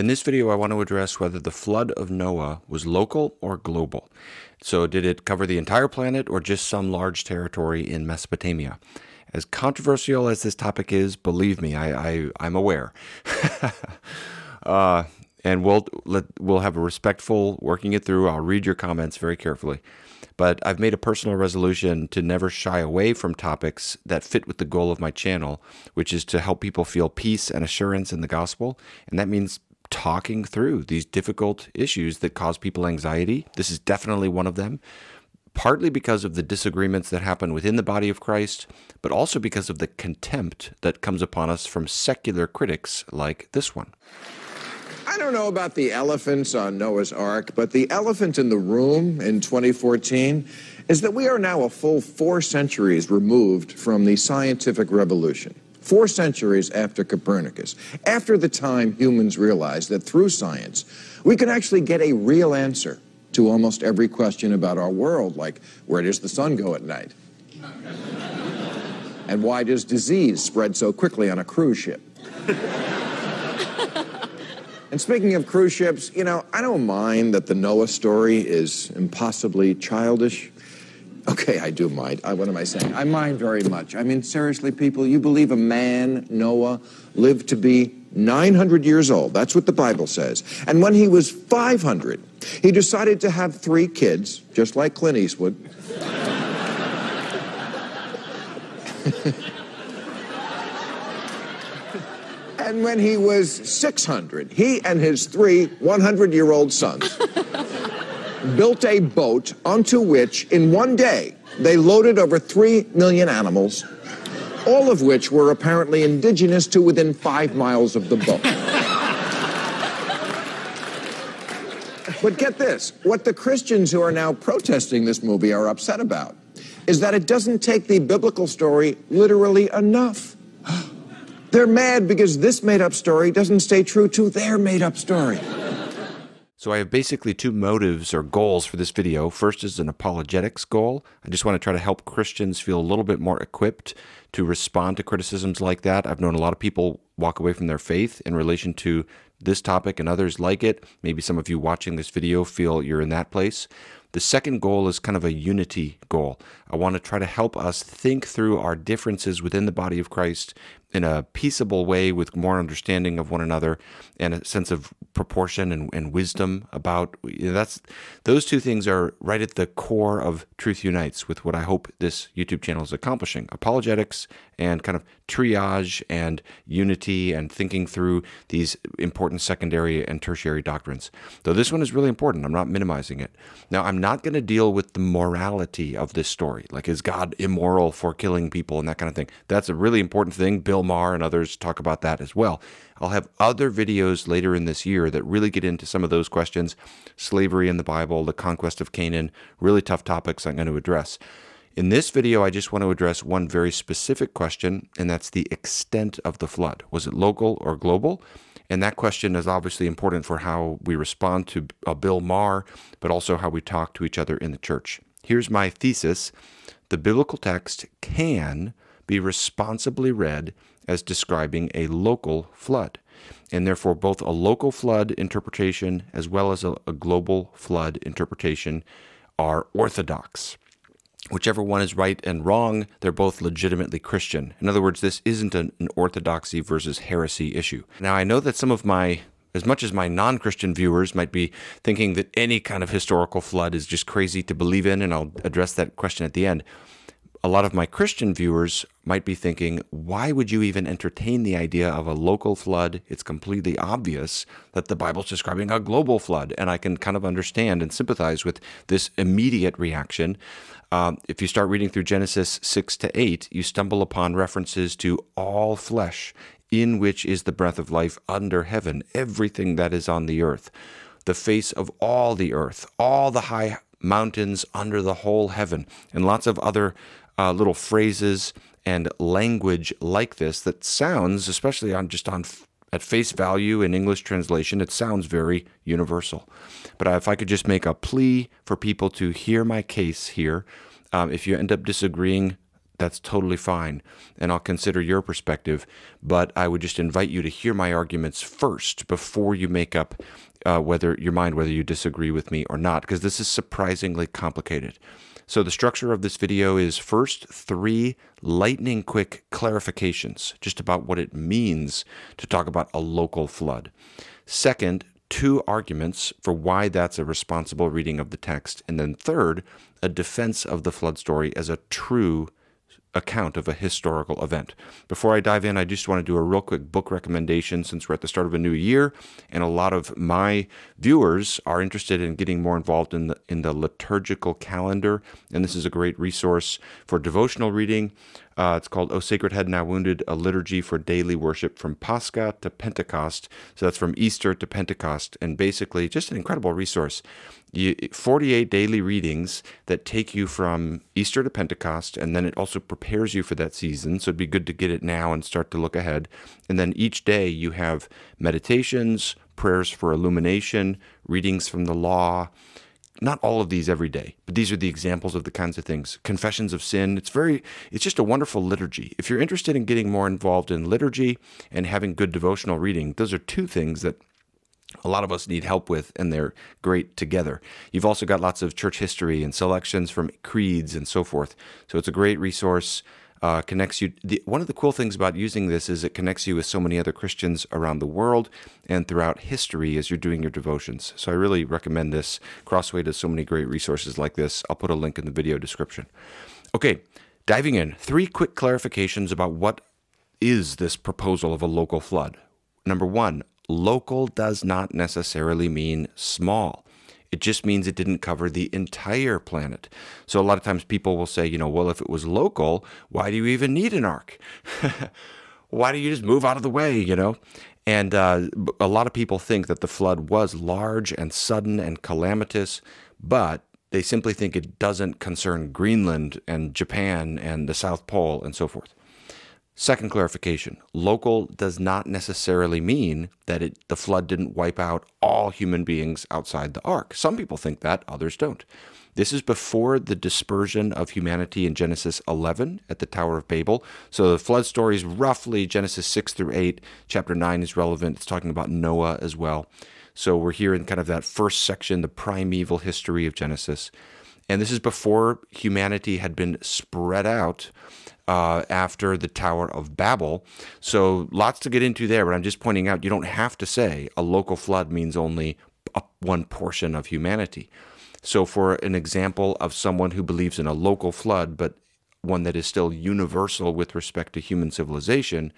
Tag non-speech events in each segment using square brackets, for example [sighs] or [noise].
In this video, I want to address whether the flood of Noah was local or global. So, did it cover the entire planet or just some large territory in Mesopotamia? As controversial as this topic is, believe me, I, I, I'm aware. [laughs] uh, and we'll let, we'll have a respectful working it through. I'll read your comments very carefully. But I've made a personal resolution to never shy away from topics that fit with the goal of my channel, which is to help people feel peace and assurance in the gospel. And that means talking through these difficult issues that cause people anxiety. This is definitely one of them partly because of the disagreements that happen within the body of Christ, but also because of the contempt that comes upon us from secular critics like this one. I don't know about the elephants on Noah's Ark, but the elephant in the room in 2014 is that we are now a full four centuries removed from the scientific revolution. Four centuries after Copernicus, after the time humans realized that through science, we could actually get a real answer to almost every question about our world, like where does the sun go at night? [laughs] and why does disease spread so quickly on a cruise ship? [laughs] And speaking of cruise ships, you know, I don't mind that the Noah story is impossibly childish. Okay, I do mind. I, what am I saying? I mind very much. I mean, seriously, people, you believe a man, Noah, lived to be 900 years old. That's what the Bible says. And when he was 500, he decided to have three kids, just like Clint Eastwood. [laughs] And when he was 600, he and his three 100 year old sons built a boat onto which, in one day, they loaded over 3 million animals, all of which were apparently indigenous to within five miles of the boat. but get this what the Christians who are now protesting this movie are upset about is that it doesn't take the biblical story literally enough. They're mad because this made up story doesn't stay true to their made up story. So I have basically two motives or goals for this video. First is an apologetics goal. I just want to try to help Christians feel a little bit more equipped to respond to criticisms like that. I've known a lot of people walk away from their faith in relation to this topic and others like it. Maybe some of you watching this video feel you're in that place. The second goal is kind of a unity goal. I want to try to help us think through our differences within the body of Christ in a peaceable way with more understanding of one another and a sense of proportion and, and wisdom about you know, that's those two things are right at the core of truth unites with what i hope this youtube channel is accomplishing. Apologetics and kind of triage and unity and thinking through these important secondary and tertiary doctrines. Though this one is really important i'm not minimizing it. Now i'm not going to deal with the morality of this story like is god immoral for killing people and that kind of thing. That's a really important thing. Bill Maher and others talk about that as well. I'll have other videos later in this year that really get into some of those questions slavery in the Bible, the conquest of Canaan, really tough topics I'm going to address. In this video, I just want to address one very specific question, and that's the extent of the flood. Was it local or global? And that question is obviously important for how we respond to uh, Bill Maher, but also how we talk to each other in the church. Here's my thesis the biblical text can be responsibly read as describing a local flood, and therefore both a local flood interpretation as well as a, a global flood interpretation are orthodox. Whichever one is right and wrong, they're both legitimately Christian. In other words, this isn't an, an orthodoxy versus heresy issue. Now, I know that some of my as much as my non Christian viewers might be thinking that any kind of historical flood is just crazy to believe in, and I'll address that question at the end, a lot of my Christian viewers might be thinking, why would you even entertain the idea of a local flood? It's completely obvious that the Bible's describing a global flood. And I can kind of understand and sympathize with this immediate reaction. Um, if you start reading through Genesis 6 to 8, you stumble upon references to all flesh, in which is the breath of life under heaven, everything that is on the earth, the face of all the earth, all the high mountains under the whole heaven, and lots of other uh, little phrases and language like this that sounds, especially on just on at face value in English translation, it sounds very universal. But if I could just make a plea for people to hear my case here, um, if you end up disagreeing, that's totally fine. And I'll consider your perspective. But I would just invite you to hear my arguments first before you make up uh, whether your mind whether you disagree with me or not, because this is surprisingly complicated. So the structure of this video is first three lightning quick clarifications just about what it means to talk about a local flood. Second, two arguments for why that's a responsible reading of the text. And then third, a defense of the flood story as a true account of a historical event. Before I dive in, I just want to do a real quick book recommendation since we're at the start of a new year and a lot of my viewers are interested in getting more involved in the in the liturgical calendar and this is a great resource for devotional reading. Uh, it's called O Sacred Head Now Wounded, a liturgy for daily worship from Pascha to Pentecost. So that's from Easter to Pentecost, and basically just an incredible resource. You, 48 daily readings that take you from Easter to Pentecost, and then it also prepares you for that season. So it'd be good to get it now and start to look ahead. And then each day you have meditations, prayers for illumination, readings from the law, not all of these every day, but these are the examples of the kinds of things. Confessions of sin. It's very, it's just a wonderful liturgy. If you're interested in getting more involved in liturgy and having good devotional reading, those are two things that a lot of us need help with, and they're great together. You've also got lots of church history and selections from creeds and so forth. So it's a great resource uh, connects you. The, one of the cool things about using this is it connects you with so many other Christians around the world and throughout history as you're doing your devotions. So I really recommend this. Crossway does so many great resources like this. I'll put a link in the video description. Okay, diving in, three quick clarifications about what is this proposal of a local flood. Number one, local does not necessarily mean small. It just means it didn't cover the entire planet. So a lot of times people will say, you know, well, if it was local, why do you even need an ark? [laughs] why do you just move out of the way, you know? And uh, a lot of people think that the flood was large and sudden and calamitous, but they simply think it doesn't concern Greenland and Japan and the South Pole and so forth. Second clarification local does not necessarily mean that it, the flood didn't wipe out all human beings outside the ark. Some people think that, others don't. This is before the dispersion of humanity in Genesis 11 at the Tower of Babel. So the flood story is roughly Genesis 6 through 8. Chapter 9 is relevant. It's talking about Noah as well. So we're here in kind of that first section, the primeval history of Genesis. And this is before humanity had been spread out uh, after the Tower of Babel. So lots to get into there, but I'm just pointing out you don't have to say a local flood means only one portion of humanity. So, for an example of someone who believes in a local flood, but one that is still universal with respect to human civilization,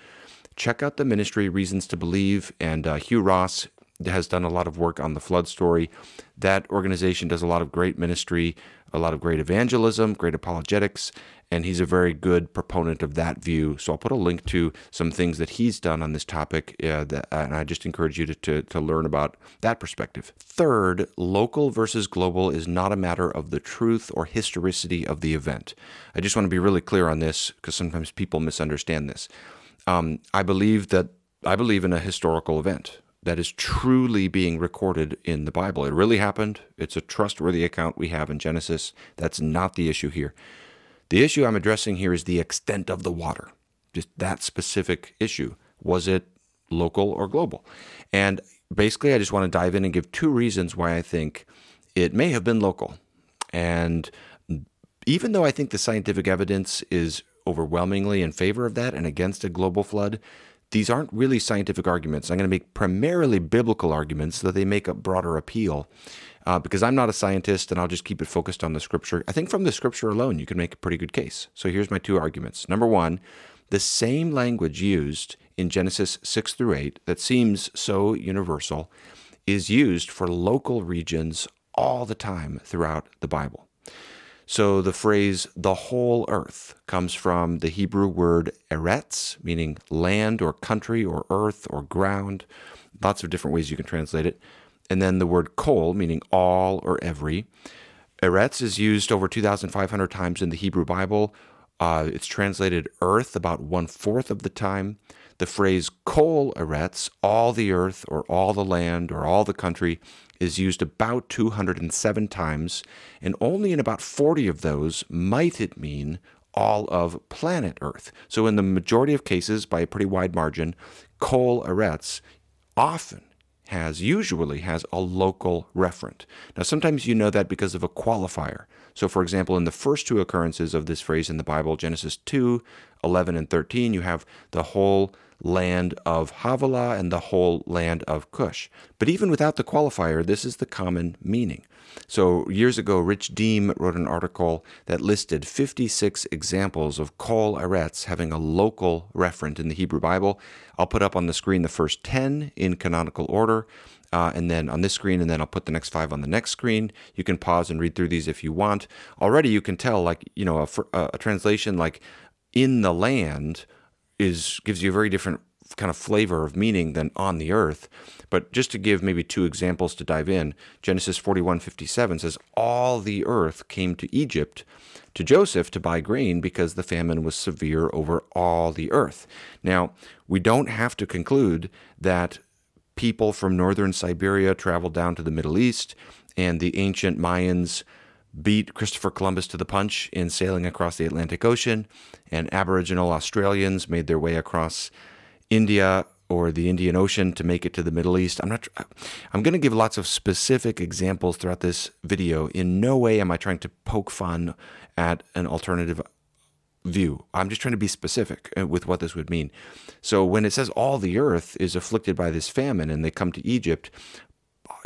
check out the ministry Reasons to Believe. And uh, Hugh Ross has done a lot of work on the flood story. That organization does a lot of great ministry, a lot of great evangelism, great apologetics, and he's a very good proponent of that view. So I'll put a link to some things that he's done on this topic, uh, that, and I just encourage you to, to, to learn about that perspective. Third, local versus global is not a matter of the truth or historicity of the event. I just want to be really clear on this because sometimes people misunderstand this. Um, I believe that I believe in a historical event that is truly being recorded in the Bible. It really happened. It's a trustworthy account we have in Genesis. That's not the issue here. The issue I'm addressing here is the extent of the water, just that specific issue. Was it local or global? And basically, I just want to dive in and give two reasons why I think it may have been local. And even though I think the scientific evidence is overwhelmingly in favor of that and against a global flood, these aren't really scientific arguments. I'm going to make primarily biblical arguments so that they make a broader appeal uh, because I'm not a scientist and I'll just keep it focused on the scripture. I think from the scripture alone, you can make a pretty good case. So here's my two arguments. Number one, the same language used in Genesis 6 through 8 that seems so universal is used for local regions all the time throughout the Bible. So the phrase the whole earth comes from the Hebrew word eretz, meaning land or country or earth or ground. Lots of different ways you can translate it and then the word kol, meaning all or every. Eretz is used over 2,500 times in the Hebrew Bible. Uh, it's translated earth about one fourth of the time. The phrase kol eretz, all the earth or all the land or all the country, is used about 207 times, and only in about 40 of those might it mean all of planet Earth. So, in the majority of cases, by a pretty wide margin, Kol Eretz often has, usually has a local referent. Now, sometimes you know that because of a qualifier. So, for example, in the first two occurrences of this phrase in the Bible, Genesis 2, 11, and 13, you have the whole land of Havilah and the whole land of Cush. But even without the qualifier, this is the common meaning. So, years ago, Rich Deem wrote an article that listed 56 examples of Kol Eretz having a local referent in the Hebrew Bible. I'll put up on the screen the first 10 in canonical order. Uh, and then on this screen, and then I'll put the next five on the next screen. You can pause and read through these if you want. Already, you can tell, like you know, a, a translation like "in the land" is gives you a very different kind of flavor of meaning than on the earth. But just to give maybe two examples to dive in, Genesis 41:57 says all the earth came to Egypt to Joseph to buy grain because the famine was severe over all the earth. Now, we don't have to conclude that people from northern Siberia traveled down to the Middle East and the ancient Mayans beat Christopher Columbus to the punch in sailing across the Atlantic Ocean, and Aboriginal Australians made their way across India or the Indian Ocean to make it to the Middle East. I'm not I'm going to give lots of specific examples throughout this video. In no way am I trying to poke fun at an alternative view. I'm just trying to be specific uh, with what this would mean. So when it says all the earth is afflicted by this famine and they come to Egypt,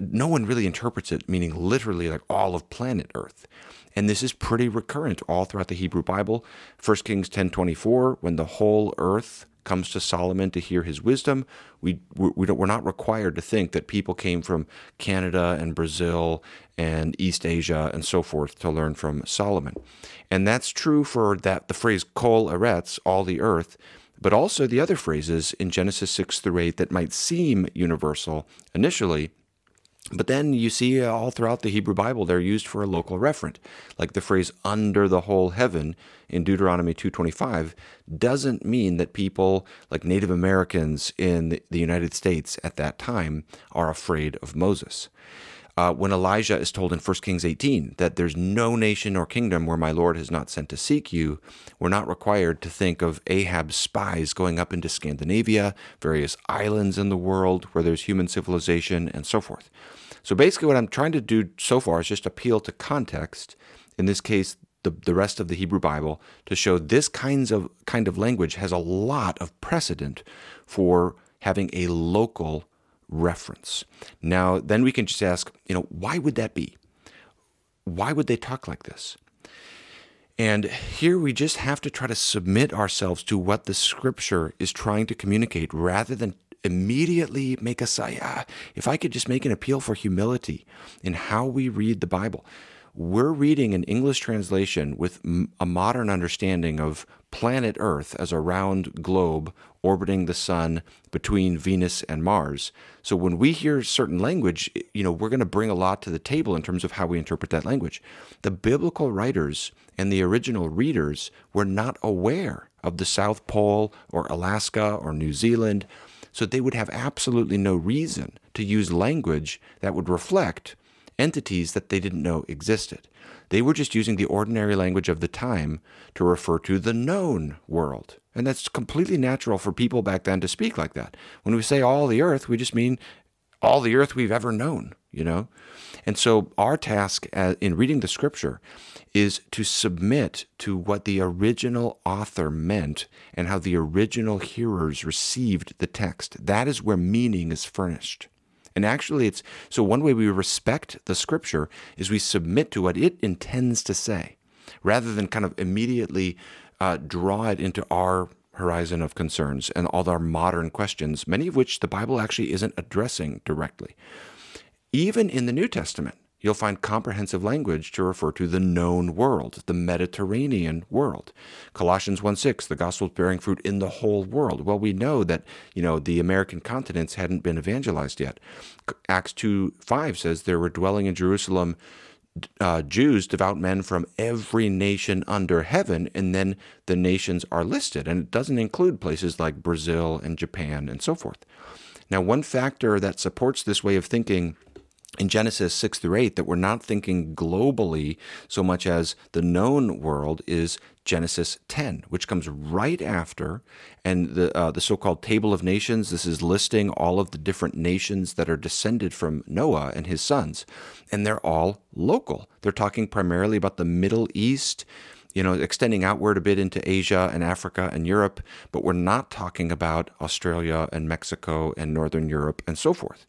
no one really interprets it meaning literally like all of planet earth. And this is pretty recurrent all throughout the Hebrew Bible. 1 Kings 10:24 when the whole earth comes to Solomon to hear his wisdom, we, we we're not required to think that people came from Canada and Brazil and East Asia and so forth to learn from Solomon. And that's true for that the phrase kol eretz, all the earth, but also the other phrases in Genesis 6 through 8 that might seem universal initially, but then you see all throughout the Hebrew Bible, they're used for a local referent. Like the phrase under the whole heaven in Deuteronomy 2.25 doesn't mean that people like Native Americans in the United States at that time are afraid of Moses. Uh, when Elijah is told in 1 Kings 18 that there's no nation or kingdom where my Lord has not sent to seek you, we're not required to think of Ahab's spies going up into Scandinavia, various islands in the world where there's human civilization, and so forth. So basically, what I'm trying to do so far is just appeal to context, in this case, the, the rest of the Hebrew Bible, to show this kinds of kind of language has a lot of precedent for having a local reference. Now, then we can just ask, you know, why would that be? Why would they talk like this? And here we just have to try to submit ourselves to what the scripture is trying to communicate rather than immediately make us say, ah, if I could just make an appeal for humility in how we read the Bible. We're reading an English translation with a modern understanding of planet Earth as a round globe orbiting the sun between Venus and Mars. So when we hear certain language, you know, we're going to bring a lot to the table in terms of how we interpret that language. The biblical writers and the original readers were not aware of the South Pole or Alaska or New Zealand so they would have absolutely no reason to use language that would reflect entities that they didn't know existed. They were just using the ordinary language of the time to refer to the known world. And that's completely natural for people back then to speak like that. When we say all the earth, we just mean all the earth we've ever known, you know? And so our task in reading the scripture is to submit to what the original author meant and how the original hearers received the text. That is where meaning is furnished. And actually, it's so one way we respect the scripture is we submit to what it intends to say rather than kind of immediately uh, draw it into our horizon of concerns and all our modern questions, many of which the Bible actually isn't addressing directly. Even in the New Testament, you'll find comprehensive language to refer to the known world, the Mediterranean world. Colossians 1:6, the gospel bearing fruit in the whole world. Well, we know that, you know, the American continents hadn't been evangelized yet. Acts 2:5 says there were dwelling in Jerusalem uh, Jews, devout men from every nation under heaven, and then the nations are listed. And it doesn't include places like Brazil and Japan and so forth. Now, one factor that supports this way of thinking in Genesis 6 through 8 that we're not thinking globally so much as the known world is Genesis 10, which comes right after, and the uh, the so-called Table of Nations. This is listing all of the different nations that are descended from Noah and his sons, and they're all local. They're talking primarily about the Middle East, you know, extending outward a bit into Asia and Africa and Europe, but we're not talking about Australia and Mexico and Northern Europe and so forth.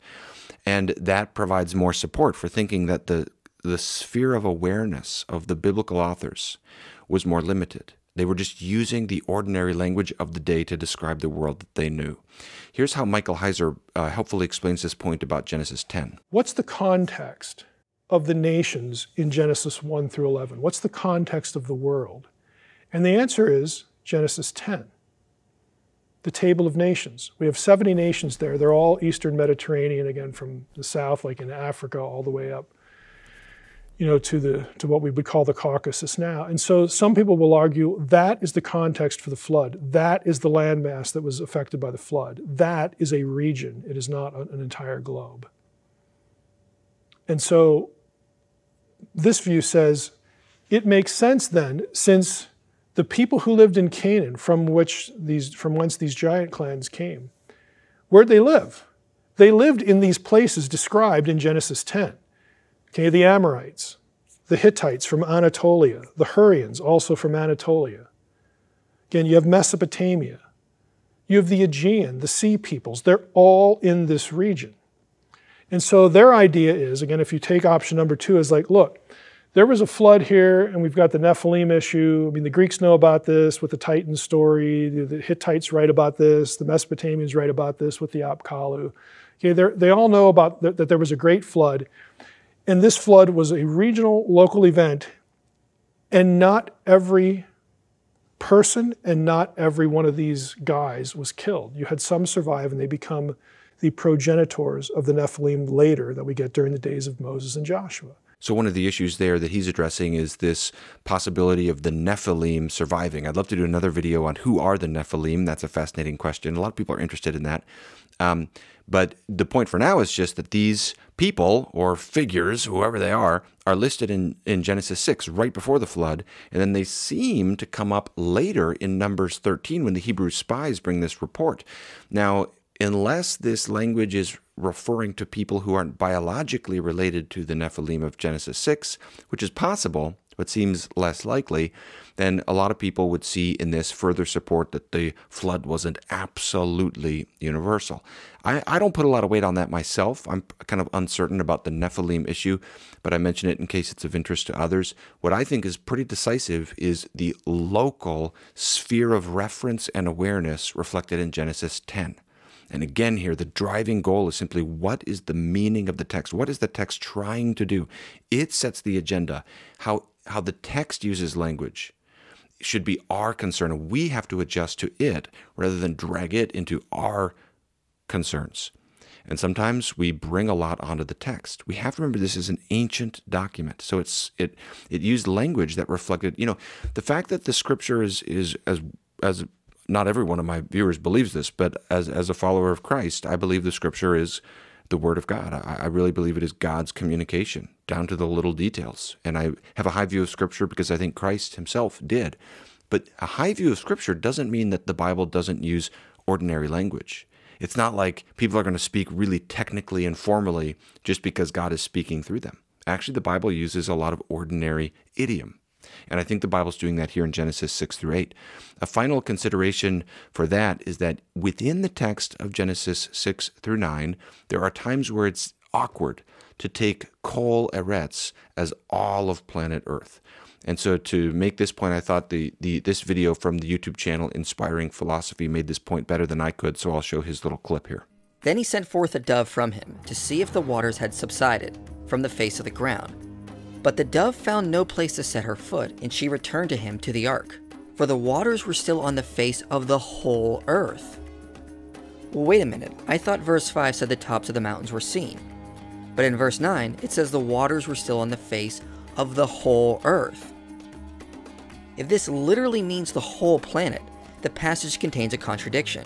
And that provides more support for thinking that the the sphere of awareness of the biblical authors was more limited. They were just using the ordinary language of the day to describe the world that they knew. Here's how Michael Heiser uh, helpfully explains this point about Genesis 10. What's the context of the nations in Genesis 1 through 11? What's the context of the world? And the answer is Genesis 10 the table of nations. We have 70 nations there. They're all Eastern Mediterranean, again, from the south, like in Africa, all the way up, you know, to the to what we would call the Caucasus now. And so some people will argue that is the context for the flood. That is the landmass that was affected by the flood. That is a region. It is not an entire globe. And so this view says it makes sense then, since the people who lived in Canaan, from which these, from whence these giant clans came, where'd they live? They lived in these places described in Genesis 10. Okay, the Amorites, the Hittites from Anatolia, the Hurrians, also from Anatolia. Again, you have Mesopotamia. You have the Aegean, the sea peoples. They're all in this region. And so their idea is, again, if you take option number two, is like, look, there was a flood here, and we've got the Nephilim issue. I mean, the Greeks know about this with the Titan story. The, the Hittites write about this. The Mesopotamians write about this with the Apkallu. Okay, they all know about th- that there was a great flood, and this flood was a regional, local event, and not every person and not every one of these guys was killed. You had some survive, and they become the progenitors of the Nephilim later that we get during the days of Moses and Joshua. So, one of the issues there that he's addressing is this possibility of the Nephilim surviving. I'd love to do another video on who are the Nephilim. That's a fascinating question. A lot of people are interested in that. Um, but the point for now is just that these people or figures, whoever they are, are listed in, in Genesis 6 right before the flood. And then they seem to come up later in Numbers 13 when the Hebrew spies bring this report. Now, unless this language is referring to people who aren't biologically related to the Nephilim of Genesis 6, which is possible, but seems less likely, then a lot of people would see in this further support that the flood wasn't absolutely universal. I, I don't put a lot of weight on that myself. I'm kind of uncertain about the Nephilim issue, but I mention it in case it's of interest to others. What I think is pretty decisive is the local sphere of reference and awareness reflected in Genesis 10. And again, here, the driving goal is simply what is the meaning of the text? What is the text trying to do? It sets the agenda. How, how the text uses language should be our concern. We have to adjust to it rather than drag it into our concerns. And sometimes we bring a lot onto the text. We have to remember this is an ancient document. So it's it it used language that reflected, you know, the fact that the scripture is is as as not every one of my viewers believes this, but as, as a follower of Christ, I believe the scripture is the word of God. I, I, really believe it is God's communication down to the little details. And I have a high view of scripture because I think Christ himself did. But a high view of scripture doesn't mean that the Bible doesn't use ordinary language. It's not like people are going to speak really technically and formally just because God is speaking through them. Actually, the Bible uses a lot of ordinary idiom. And I think the Bible's doing that here in Genesis 6 through 8. A final consideration for that is that within the text of Genesis 6 through 9, there are times where it's awkward to take Kol Eretz as all of planet Earth. And so to make this point, I thought the, the this video from the YouTube channel Inspiring Philosophy made this point better than I could, so I'll show his little clip here. Then he sent forth a dove from him to see if the waters had subsided from the face of the ground. But the dove found no place to set her foot, and she returned to him to the ark, for the waters were still on the face of the whole earth. Wait a minute, I thought verse 5 said the tops of the mountains were seen. But in verse 9, it says the waters were still on the face of the whole earth. If this literally means the whole planet, the passage contains a contradiction.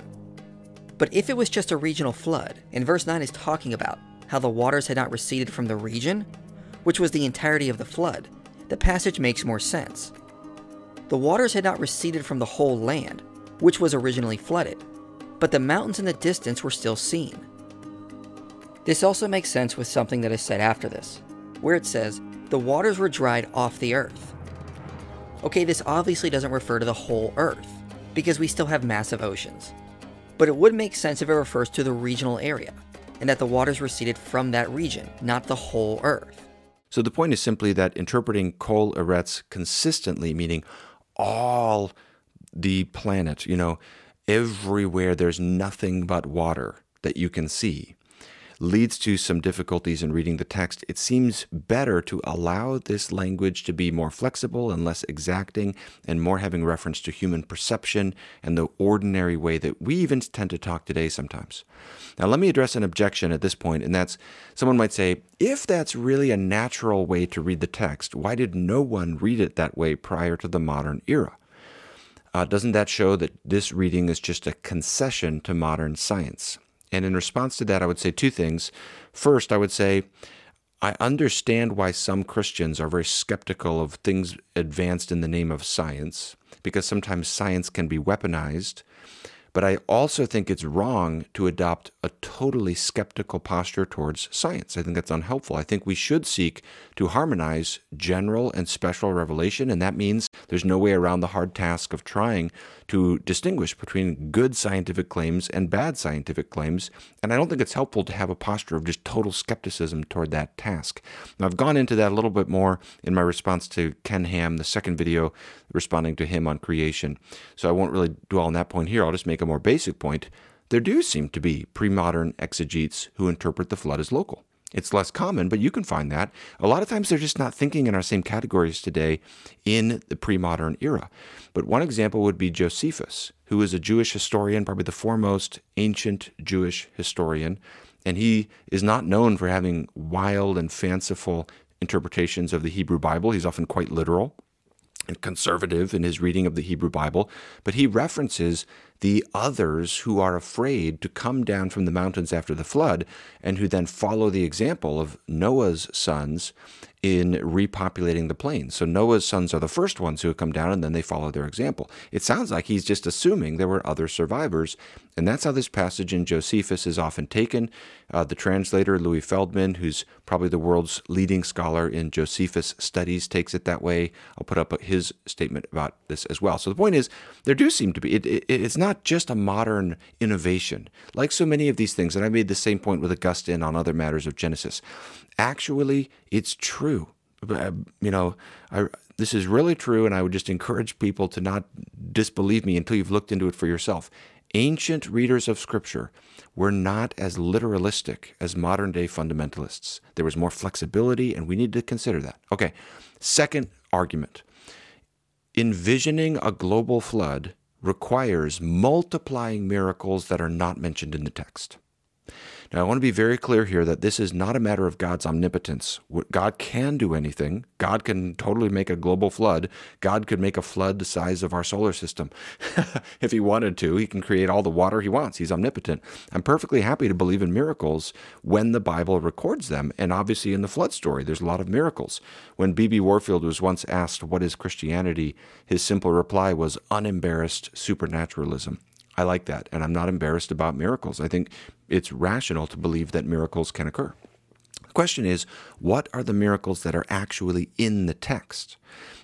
But if it was just a regional flood, and verse 9 is talking about how the waters had not receded from the region, which was the entirety of the flood, the passage makes more sense. The waters had not receded from the whole land, which was originally flooded, but the mountains in the distance were still seen. This also makes sense with something that is said after this, where it says, the waters were dried off the earth. Okay, this obviously doesn't refer to the whole earth, because we still have massive oceans. But it would make sense if it refers to the regional area, and that the waters receded from that region, not the whole earth. So the point is simply that interpreting kol eretz consistently, meaning all the planet, you know, everywhere there's nothing but water that you can see, leads to some difficulties in reading the text, it seems better to allow this language to be more flexible and less exacting and more having reference to human perception and the ordinary way that we even tend to talk today sometimes. Now, let me address an objection at this point, and that's someone might say, if that's really a natural way to read the text, why did no one read it that way prior to the modern era? Uh, doesn't that show that this reading is just a concession to modern science? And in response to that, I would say two things. First, I would say, I understand why some Christians are very skeptical of things advanced in the name of science, because sometimes science can be weaponized but I also think it's wrong to adopt a totally skeptical posture towards science. I think that's unhelpful. I think we should seek to harmonize general and special revelation, and that means there's no way around the hard task of trying to distinguish between good scientific claims and bad scientific claims. And I don't think it's helpful to have a posture of just total skepticism toward that task. Now, I've gone into that a little bit more in my response to Ken Ham, the second video responding to him on creation. So I won't really dwell on that point here. I'll just make a more basic point. There do seem to be pre modern exegetes who interpret the flood as local. It's less common, but you can find that. A lot of times they're just not thinking in our same categories today in the pre modern era. But one example would be Josephus, who is a Jewish historian, probably the foremost ancient Jewish historian. And he is not known for having wild and fanciful interpretations of the Hebrew Bible. He's often quite literal and conservative in his reading of the Hebrew Bible, but he references the others who are afraid to come down from the mountains after the flood and who then follow the example of Noah's sons in repopulating the plains. So Noah's sons are the first ones who come down and then they follow their example. It sounds like he's just assuming there were other survivors. And that's how this passage in Josephus is often taken. Uh, the translator, Louis Feldman, who's probably the world's leading scholar in Josephus studies, takes it that way. I'll put up his statement about this as well. So the point is, there do seem to be, it, it, it's not just a modern innovation. Like so many of these things, and I made the same point with Augustine on other matters of Genesis actually it's true. Uh, you know, I, this is really true, and I would just encourage people to not disbelieve me until you've looked into it for yourself. Ancient readers of Scripture were not as literalistic as modern day fundamentalists. There was more flexibility, and we need to consider that. Okay, second argument envisioning a global flood requires multiplying miracles that are not mentioned in the text. Now, I want to be very clear here that this is not a matter of God's omnipotence. God can do anything. God can totally make a global flood. God could make a flood the size of our solar system. [laughs] if he wanted to, he can create all the water he wants. He's omnipotent. I'm perfectly happy to believe in miracles when the Bible records them. And obviously, in the flood story, there's a lot of miracles. When B.B. Warfield was once asked, What is Christianity? his simple reply was unembarrassed supernaturalism. I like that. And I'm not embarrassed about miracles. I think it's rational to believe that miracles can occur. The question is, what are the miracles that are actually in the text?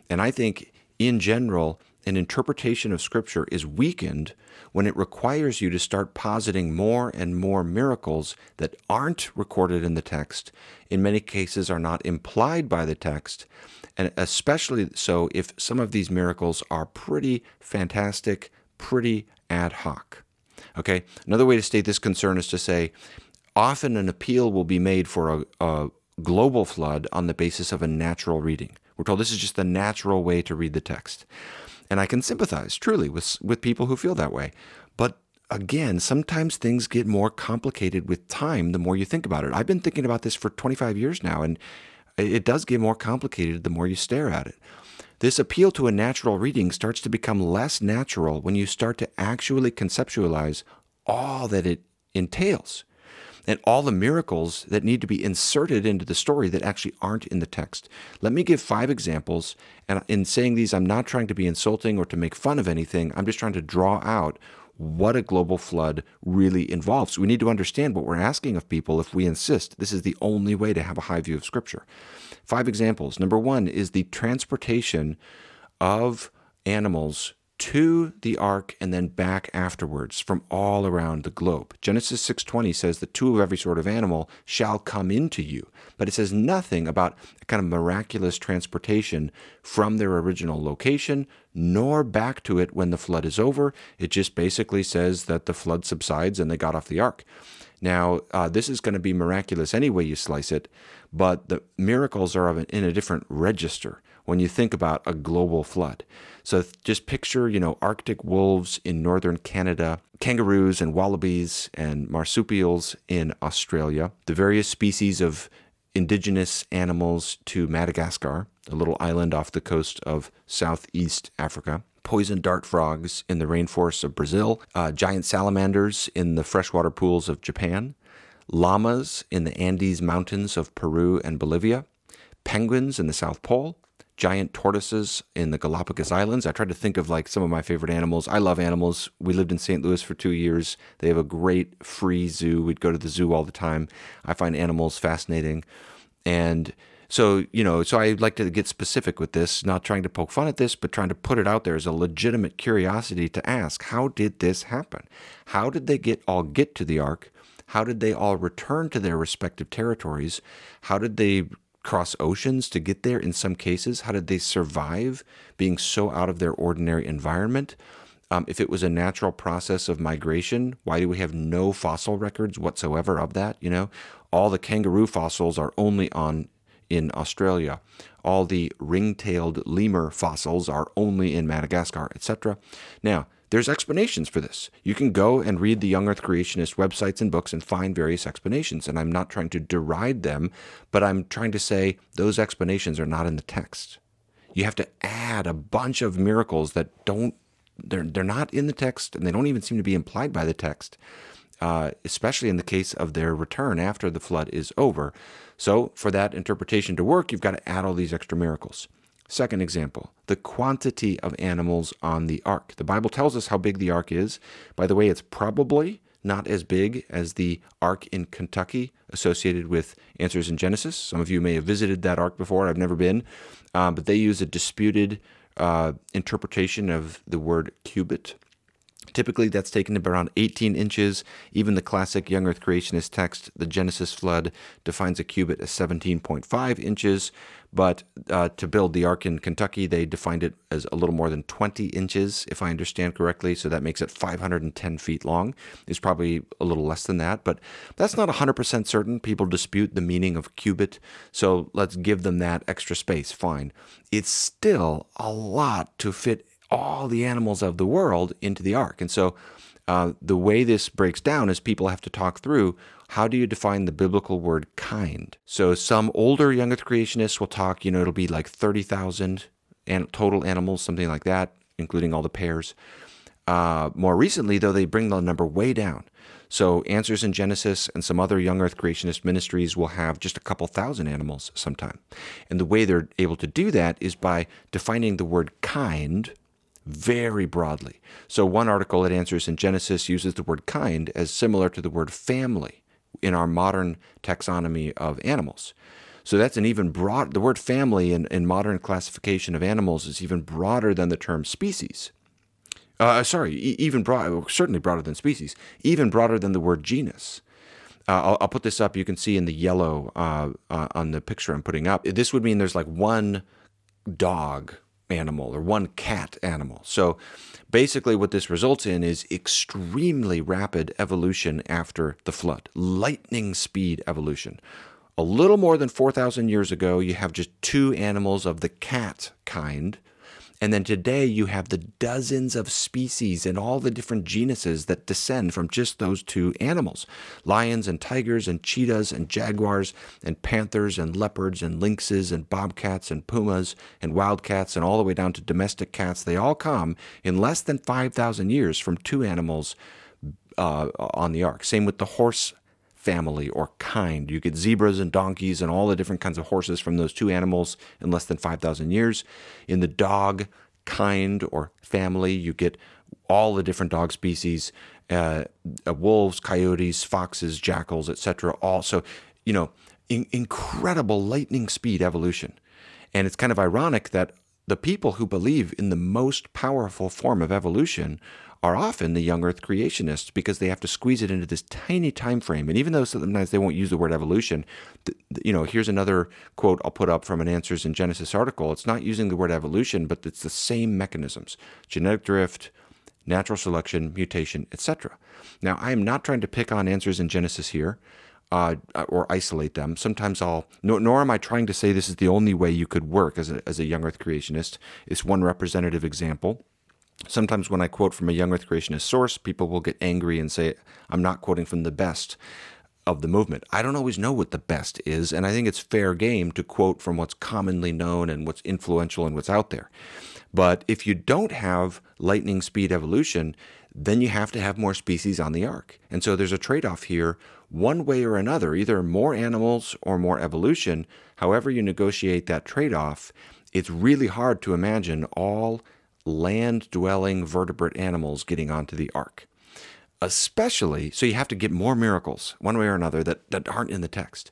And I think, in general, an interpretation of Scripture is weakened when it requires you to start positing more and more miracles that aren't recorded in the text, in many cases are not implied by the text, and especially so if some of these miracles are pretty fantastic, pretty ad hoc. Okay, another way to state this concern is to say often an appeal will be made for a, a global flood on the basis of a natural reading. We're told this is just the natural way to read the text. And I can sympathize truly with, with people who feel that way. But again, sometimes things get more complicated with time the more you think about it. I've been thinking about this for 25 years now, and it does get more complicated the more you stare at it. This appeal to a natural reading starts to become less natural when you start to actually conceptualize all that it entails. and all the miracles that need to be inserted into the story that actually aren't in the text. Let me give five examples. And in saying these, I'm not trying to be insulting or to make fun of anything. I'm just trying to draw out what a global flood really involves. We need to understand what we're asking of people if we insist this is the only way to have a high view of Scripture. Five examples. Number one is the transportation of animals to the ark and then back afterwards from all around the globe. Genesis 6:20 says the two of every sort of animal shall come into you, but it says nothing about a kind of miraculous transportation from their original location nor back to it when the flood is over. It just basically says that the flood subsides and they got off the ark. Now, uh, this is going to be miraculous any way you slice it, but the miracles are in a different register when you think about a global flood. So just picture, you know, Arctic wolves in northern Canada, kangaroos and wallabies and marsupials in Australia, the various species of indigenous animals to Madagascar, a little island off the coast of southeast Africa, poison dart frogs in the rainforests of Brazil, uh, giant salamanders in the freshwater pools of Japan, llamas in the Andes Mountains of Peru and Bolivia, penguins in the South Pole, giant tortoises in the Galapagos Islands. I tried to think of like some of my favorite animals. I love animals. We lived in St. Louis for two years. They have a great free zoo. We'd go to the zoo all the time. I find animals fascinating. And so, you know, so I like to get specific with this, not trying to poke fun at this, but trying to put it out there as a legitimate curiosity to ask, how did this happen? How did they get all get to the ark? How did they all return to their respective territories? How did they cross oceans to get there in some cases? How did they survive being so out of their ordinary environment? Um, if it was a natural process of migration, why do we have no fossil records whatsoever of that? You know, all the kangaroo fossils are only on in Australia. All the ring-tailed lemur fossils are only in Madagascar, etc. Now, there's explanations for this. You can go and read the young earth creationist websites and books and find various explanations. And I'm not trying to deride them, but I'm trying to say those explanations are not in the text. You have to add a bunch of miracles that don't they're they're not in the text and they don't even seem to be implied by the text. Uh, especially in the case of their return after the flood is over. So, for that interpretation to work, you've got to add all these extra miracles. Second example, the quantity of animals on the ark. The Bible tells us how big the ark is. By the way, it's probably not as big as the ark in Kentucky associated with Answers in Genesis. Some of you may have visited that ark before. I've never been. Um, but they use a disputed uh, interpretation of the word cubit. Typically, that's taken to be around 18 inches. Even the classic young earth creationist text, the Genesis flood, defines a cubit as 17.5 inches. But uh, to build the ark in Kentucky, they defined it as a little more than 20 inches, if I understand correctly. So that makes it 510 feet long. It's probably a little less than that, but that's not 100% certain. People dispute the meaning of cubit. So let's give them that extra space. Fine. It's still a lot to fit all the animals of the world into the ark. And so uh, the way this breaks down is people have to talk through how do you define the biblical word kind? So some older young earth creationists will talk, you know, it'll be like 30,000 an- total animals, something like that, including all the pairs. Uh, more recently, though, they bring the number way down. So, Answers in Genesis and some other young earth creationist ministries will have just a couple thousand animals sometime. And the way they're able to do that is by defining the word kind very broadly. So, one article at Answers in Genesis uses the word kind as similar to the word family in our modern taxonomy of animals. So that's an even broad, the word family in, in modern classification of animals is even broader than the term species. Uh, sorry, even broad, certainly broader than species, even broader than the word genus. Uh, I'll, I'll, put this up. You can see in the yellow uh, uh on the picture I'm putting up. This would mean there's like one dog animal or one cat animal. So basically, what this results in is extremely rapid evolution after the flood, lightning speed evolution. A little more than 4,000 years ago, you have just two animals of the cat kind and then today you have the dozens of species and all the different genuses that descend from just those two animals lions and tigers and cheetahs and jaguars and panthers and leopards and lynxes and bobcats and pumas and wildcats and all the way down to domestic cats. They all come in less than 5,000 years from two animals uh, on the ark. Same with the horse family or kind. You get zebras and donkeys and all the different kinds of horses from those two animals in less than 5,000 years. In the dog kind or family, you get all the different dog species uh, uh, wolves, coyotes, foxes, jackals, etc. Also, you know, in, incredible lightning speed evolution. And it's kind of ironic that the people who believe in the most powerful form of evolution are often the young earth creationists because they have to squeeze it into this tiny time frame and even though sometimes they won't use the word evolution you know here's another quote i'll put up from an answers in genesis article it's not using the word evolution but it's the same mechanisms genetic drift natural selection mutation etc now i am not trying to pick on answers in genesis here uh, or isolate them. Sometimes I'll, nor, nor, am I trying to say this is the only way you could work as a, as a young earth creationist. It's one representative example. Sometimes when I quote from a young earth creationist source, people will get angry and say, I'm not quoting from the best of the movement. I don't always know what the best is, and I think it's fair game to quote from what's commonly known and what's influential and what's out there. But if you don't have lightning speed evolution, then you have to have more species on the ark. And so there's a trade off here, one way or another, either more animals or more evolution. However, you negotiate that trade off, it's really hard to imagine all land dwelling vertebrate animals getting onto the ark. Especially, so you have to get more miracles, one way or another, that, that aren't in the text.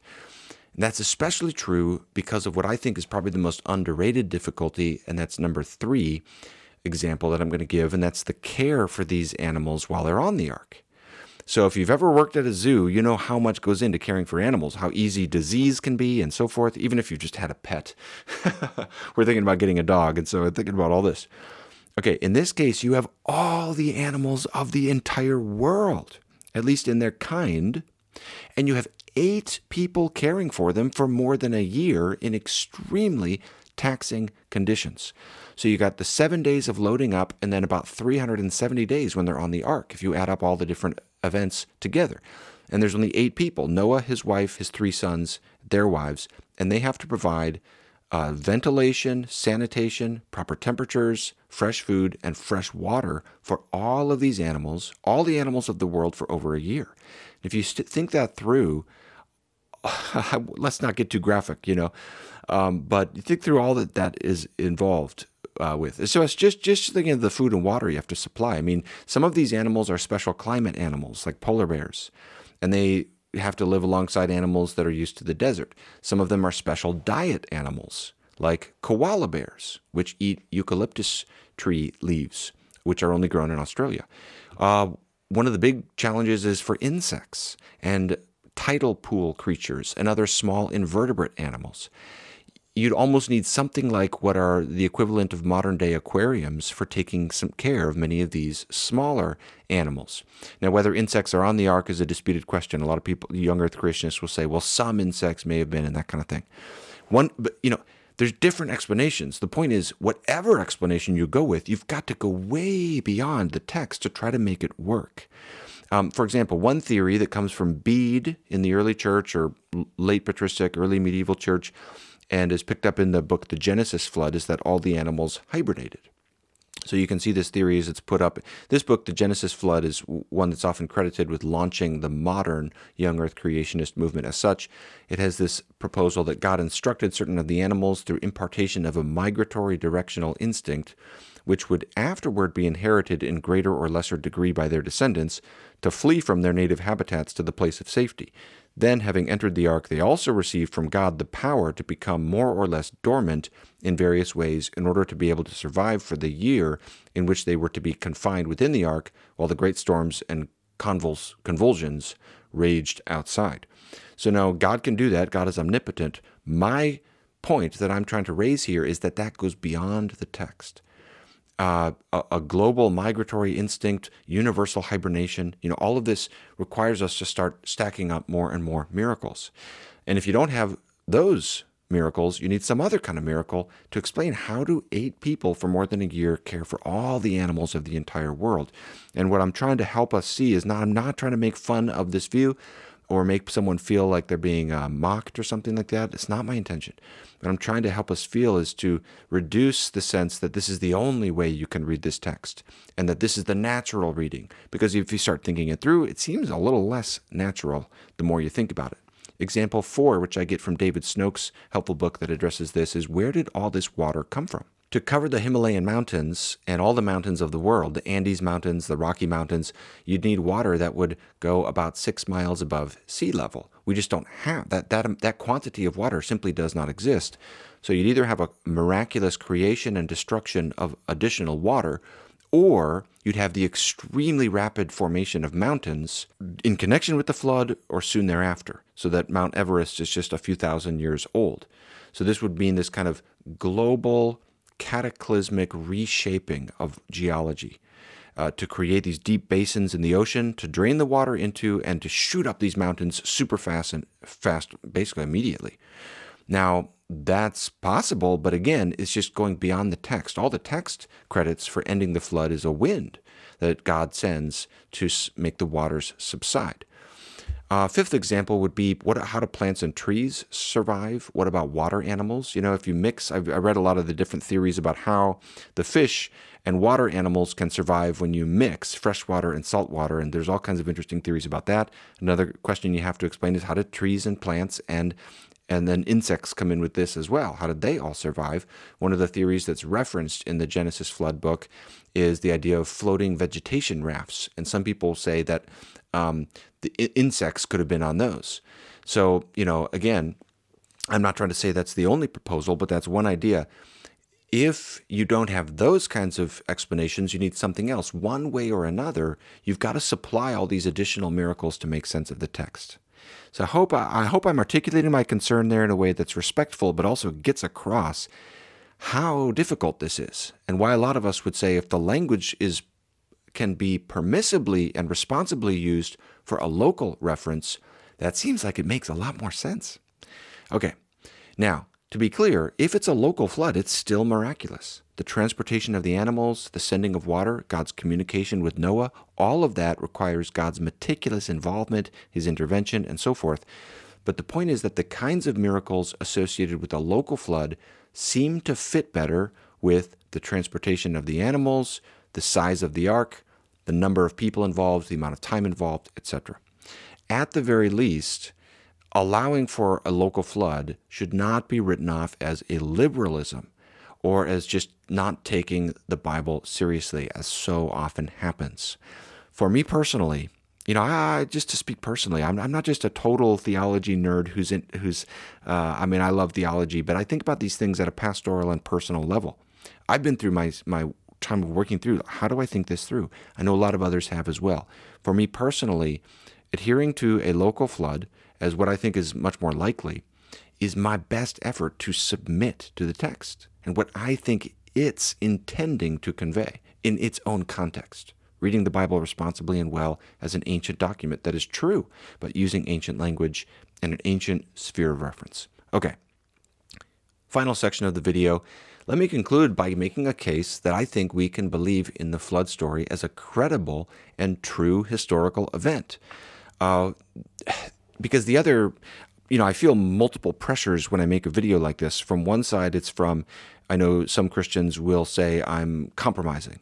And that's especially true because of what I think is probably the most underrated difficulty, and that's number three example that I'm going to give, and that's the care for these animals while they're on the ark. So, if you've ever worked at a zoo, you know how much goes into caring for animals, how easy disease can be, and so forth, even if you've just had a pet. [laughs] We're thinking about getting a dog, and so thinking about all this. Okay, in this case, you have all the animals of the entire world, at least in their kind, and you have eight people caring for them for more than a year in extremely taxing conditions. So you got the seven days of loading up and then about 370 days when they're on the ark, if you add up all the different events together. And there's only eight people Noah, his wife, his three sons, their wives, and they have to provide uh, ventilation, sanitation, proper temperatures, fresh food, and fresh water for all of these animals, all the animals of the world for over a year. If you st- think that through, [laughs] let's not get too graphic, you know, um, but think through all that that is involved uh, with. So it's just just thinking of the food and water you have to supply. I mean, some of these animals are special climate animals, like polar bears, and they have to live alongside animals that are used to the desert. Some of them are special diet animals, like koala bears, which eat eucalyptus tree leaves, which are only grown in Australia. Uh, one of the big challenges is for insects and tidal pool creatures and other small invertebrate animals you'd almost need something like what are the equivalent of modern day aquariums for taking some care of many of these smaller animals. Now, whether insects are on the ark is a disputed question. A lot of people, young Earth creationists, will say, well, some insects may have been, and that kind of thing. One, but you know, there's different explanations. The point is, whatever explanation you go with, you've got to go way beyond the text to try to make it work. Um, for example, one theory that comes from Bede in the early church or late patristic, early medieval church and is picked up in the book The Genesis Flood is that all the animals hibernated. So you can see this theory as it's put up. This book, The Genesis Flood, is one that's often credited with launching the modern young earth creationist movement as such. It has this proposal that God instructed certain of the animals through impartation of a migratory directional instinct, which would afterward be inherited in greater or lesser degree by their descendants, to flee from their native habitats to the place of safety. Then, having entered the ark, they also received from God the power to become more or less dormant in various ways in order to be able to survive for the year in which they were to be confined within the ark while the great storms and convuls, convulsions raged outside. So now God can do that. God is omnipotent. My point that I'm trying to raise here is that that goes beyond the text uh, a, a, global migratory instinct, universal hibernation. You know, all of this requires us to start stacking up more and more miracles. And if you don't have those miracles, you need some other kind of miracle to explain how do eight people for more than a year care for all the animals of the entire world. And what I'm trying to help us see is not I'm not trying to make fun of this view, or make someone feel like they're being uh, mocked or something like that. It's not my intention. What I'm trying to help us feel is to reduce the sense that this is the only way you can read this text and that this is the natural reading. Because if you start thinking it through, it seems a little less natural the more you think about it. Example four, which I get from David Snoke's helpful book that addresses this, is where did all this water come from? To cover the Himalayan mountains and all the mountains of the world, the Andes Mountains, the Rocky Mountains, you'd need water that would go about six miles above sea level. We just don't have that. That, that quantity of water simply does not exist. So you'd either have a miraculous creation and destruction of additional water, or you'd have the extremely rapid formation of mountains in connection with the flood or soon thereafter, so that Mount Everest is just a few thousand years old. So this would mean this kind of global cataclysmic reshaping of geology. Uh, to create these deep basins in the ocean, to drain the water into, and to shoot up these mountains super fast and fast, basically immediately. Now, that's possible, but again, it's just going beyond the text. All the text credits for ending the flood is a wind that God sends to make the waters subside. Uh, fifth example would be what how do plants and trees survive? What about water animals? You know, if you mix, I've, I read a lot of the different theories about how the fish and water animals can survive when you mix freshwater and saltwater, and there's all kinds of interesting theories about that. Another question you have to explain is how do trees and plants and and then insects come in with this as well. How did they all survive? One of the theories that's referenced in the Genesis flood book is the idea of floating vegetation rafts. And some people say that um, the insects could have been on those. So, you know, again, I'm not trying to say that's the only proposal, but that's one idea. If you don't have those kinds of explanations, you need something else. One way or another, you've got to supply all these additional miracles to make sense of the text. So I hope I hope I'm articulating my concern there in a way that's respectful, but also gets across how difficult this is, and why a lot of us would say if the language is can be permissibly and responsibly used for a local reference, that seems like it makes a lot more sense. Okay, now, to be clear, if it's a local flood, it's still miraculous. The transportation of the animals, the sending of water, God's communication with Noah, all of that requires God's meticulous involvement, his intervention, and so forth. But the point is that the kinds of miracles associated with a local flood seem to fit better with the transportation of the animals, the size of the ark, the number of people involved, the amount of time involved, etc. At the very least, allowing for a local flood should not be written off as a liberalism or as just not taking the Bible seriously, as so often happens. For me personally, you know, I, just to speak personally, I'm, I'm not just a total theology nerd who's in, who's, uh, I mean, I love theology, but I think about these things at a pastoral and personal level. I've been through my my time of working through how do I think this through? I know a lot of others have as well. For me personally, adhering to a local flood as what I think is much more likely is my best effort to submit to the text and what I think it's intending to convey in its own context. Reading the Bible responsibly and well as an ancient document that is true, but using ancient language and an ancient sphere of reference. Okay. Final section of the video let me conclude by making a case that I think we can believe in the flood story as a credible and true historical event. Uh, [sighs] because the other, you know, I feel multiple pressures when I make a video like this. From one side, it's from, I know some Christians will say I'm compromising.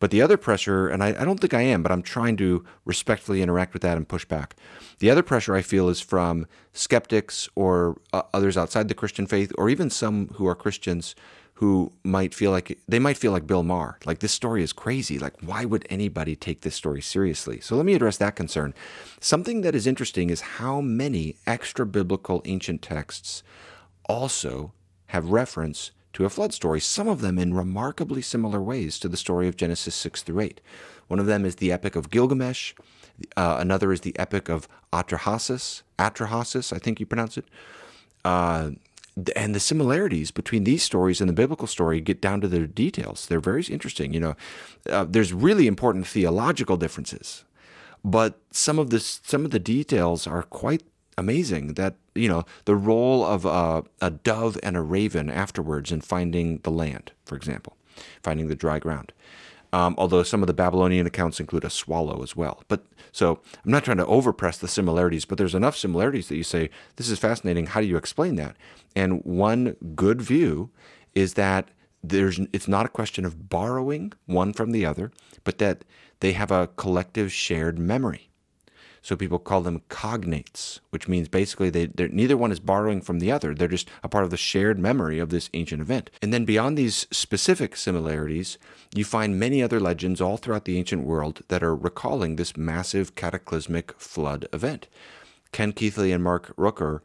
But the other pressure, and I, I, don't think I am, but I'm trying to respectfully interact with that and push back. The other pressure I feel is from skeptics or uh, others outside the Christian faith, or even some who are Christians who might feel like they might feel like Bill Maher, like this story is crazy. Like, why would anybody take this story seriously? So let me address that concern. Something that is interesting is how many extra biblical ancient texts also have reference to a flood story, some of them in remarkably similar ways to the story of Genesis 6 through 8. One of them is the Epic of Gilgamesh, uh, another is the Epic of Atrahasis, Atrahasis, I think you pronounce it. Uh, and the similarities between these stories and the biblical story get down to their details. They're very interesting. You know, uh, there's really important theological differences, but some of this, some of the details are quite amazing. That you know, the role of a, a dove and a raven afterwards in finding the land, for example, finding the dry ground. Um, although some of the Babylonian accounts include a swallow as well. But so I'm not trying to overpress the similarities, but there's enough similarities that you say, this is fascinating. How do you explain that? And one good view is that there's it's not a question of borrowing one from the other, but that they have a collective shared memory. So people call them cognates, which means basically they neither one is borrowing from the other. They're just a part of the shared memory of this ancient event. And then beyond these specific similarities, you find many other legends all throughout the ancient world that are recalling this massive cataclysmic flood event. Ken Keathley and Mark Rooker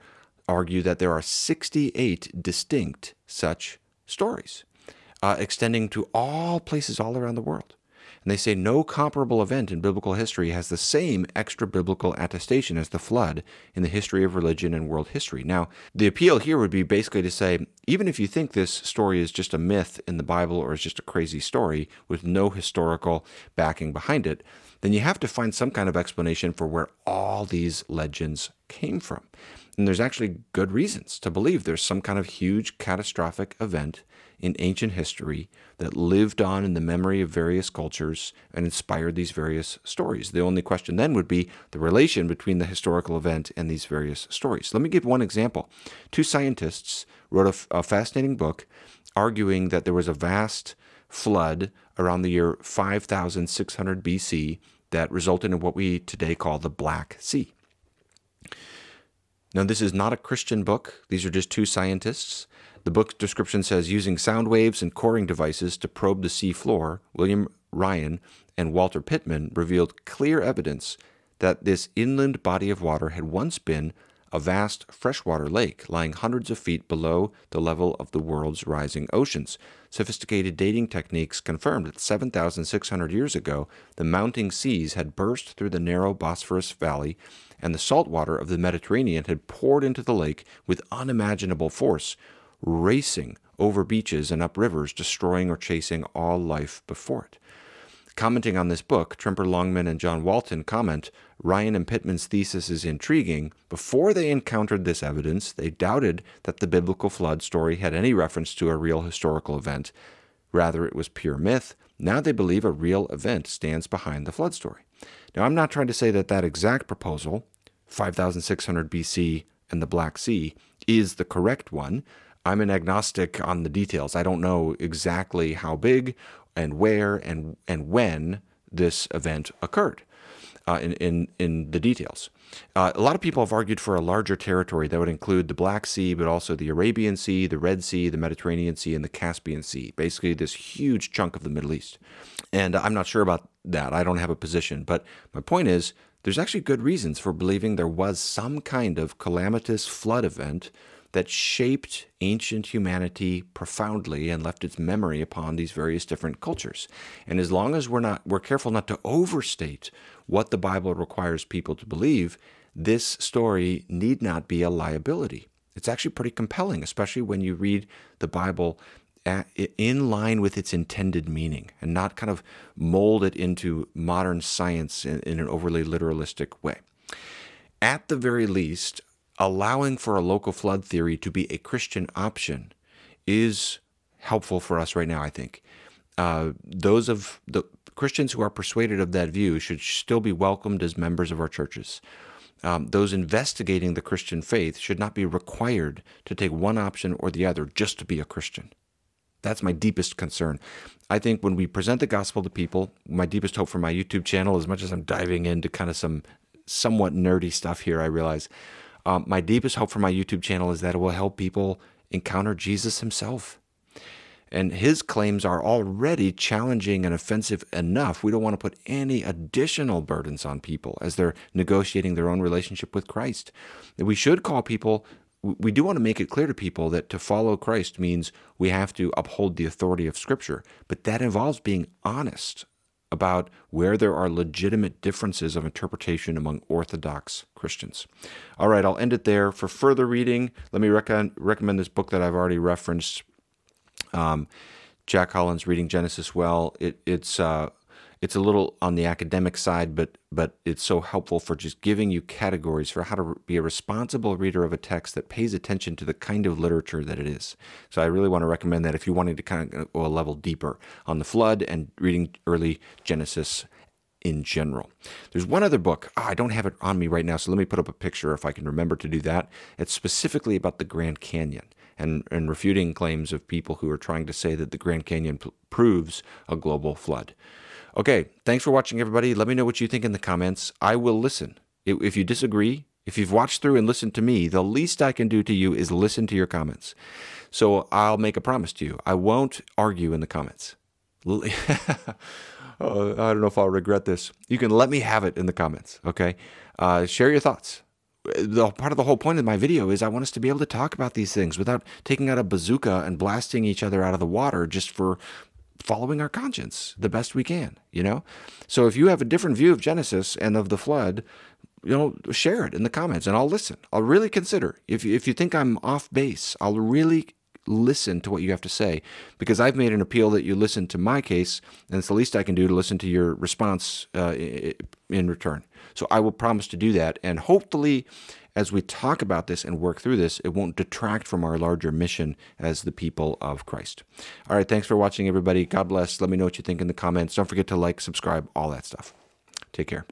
argue that there are 68 distinct such stories, uh, extending to all places all around the world. And they say no comparable event in biblical history has the same extra biblical attestation as the flood in the history of religion and world history. Now, the appeal here would be basically to say even if you think this story is just a myth in the Bible or is just a crazy story with no historical backing behind it, then you have to find some kind of explanation for where all these legends came from. And there's actually good reasons to believe there's some kind of huge catastrophic event in ancient history that lived on in the memory of various cultures and inspired these various stories. The only question then would be the relation between the historical event and these various stories. Let me give one example. Two scientists wrote a, a fascinating book arguing that there was a vast flood around the year 5600 BC that resulted in what we today call the Black Sea. Now, this is not a Christian book. These are just two scientists. The book's description says using sound waves and coring devices to probe the sea floor, William Ryan and Walter Pitman revealed clear evidence that this inland body of water had once been a vast freshwater lake lying hundreds of feet below the level of the world's rising oceans. Sophisticated dating techniques confirmed that 7,600 years ago, the mounting seas had burst through the narrow Bosphorus Valley and the salt water of the Mediterranean had poured into the lake with unimaginable force, racing over beaches and up rivers, destroying or chasing all life before it. Commenting on this book, Tremper Longman and John Walton comment Ryan and Pitman's thesis is intriguing. Before they encountered this evidence, they doubted that the biblical flood story had any reference to a real historical event. Rather, it was pure myth. Now they believe a real event stands behind the flood story. Now, I'm not trying to say that that exact proposal, 5600 BC and the Black Sea, is the correct one. I'm an agnostic on the details. I don't know exactly how big and where and and when this event occurred uh, in, in in the details. Uh, a lot of people have argued for a larger territory that would include the Black Sea, but also the Arabian Sea, the Red Sea, the Mediterranean Sea, and the Caspian Sea. Basically, this huge chunk of the Middle East. And I'm not sure about that. I don't have a position. But my point is, there's actually good reasons for believing there was some kind of calamitous flood event that shaped ancient humanity profoundly and left its memory upon these various different cultures. And as long as we're not we're careful not to overstate what the Bible requires people to believe, this story need not be a liability. It's actually pretty compelling, especially when you read the Bible uh, in line with its intended meaning and not kind of mold it into modern science in, in an overly literalistic way. At the very least, allowing for a local flood theory to be a Christian option is helpful for us right now, I think. Uh, those of the Christians who are persuaded of that view should still be welcomed as members of our churches. Um, those investigating the Christian faith should not be required to take one option or the other just to be a Christian. That's my deepest concern. I think when we present the gospel to people, my deepest hope for my YouTube channel, as much as I'm diving into kind of some somewhat nerdy stuff here, I realize um, my deepest hope for my YouTube channel is that it will help people encounter Jesus himself. And his claims are already challenging and offensive enough. We don't want to put any additional burdens on people as they're negotiating their own relationship with Christ. We should call people, we do want to make it clear to people that to follow Christ means we have to uphold the authority of Scripture, but that involves being honest about where there are legitimate differences of interpretation among Orthodox Christians. All right, I'll end it there. For further reading, let me rec- recommend this book that I've already referenced. Um, Jack Collins, Reading Genesis Well. It, it's uh, it's a little on the academic side, but but it's so helpful for just giving you categories for how to be a responsible reader of a text that pays attention to the kind of literature that it is. So I really want to recommend that if you're wanting to kind of go a level deeper on the flood and reading early Genesis in general. There's one other book. Oh, I don't have it on me right now, so let me put up a picture if I can remember to do that. It's specifically about the Grand Canyon and, and refuting claims of people who are trying to say that the Grand Canyon p- proves a global flood. Okay, thanks for watching, everybody. Let me know what you think in the comments. I will listen. If you disagree, if you've watched through and listened to me, the least I can do to you is listen to your comments. So I'll make a promise to you I won't argue in the comments. Uh, [laughs] I don't know if I'll regret this. You can let me have it in the comments, okay? Uh, share your thoughts. The part of the whole point of my video is I want us to be able to talk about these things without taking out a bazooka and blasting each other out of the water just for following our conscience the best we can, you know? So if you have a different view of Genesis and of the flood, you know, share it in the comments and I'll listen. I'll really consider. If if you think I'm off base, I'll really listen to what you have to say because I've made an appeal that you listen to my case, and it's the least I can do to listen to your response uh, in return. So I will promise to do that, and hopefully, as we talk about this and work through this, it won't detract from our larger mission as the people of Christ. All right, thanks for watching, everybody. God bless. Let me know what you think in the comments. Don't forget to like, subscribe, all that stuff. Take care.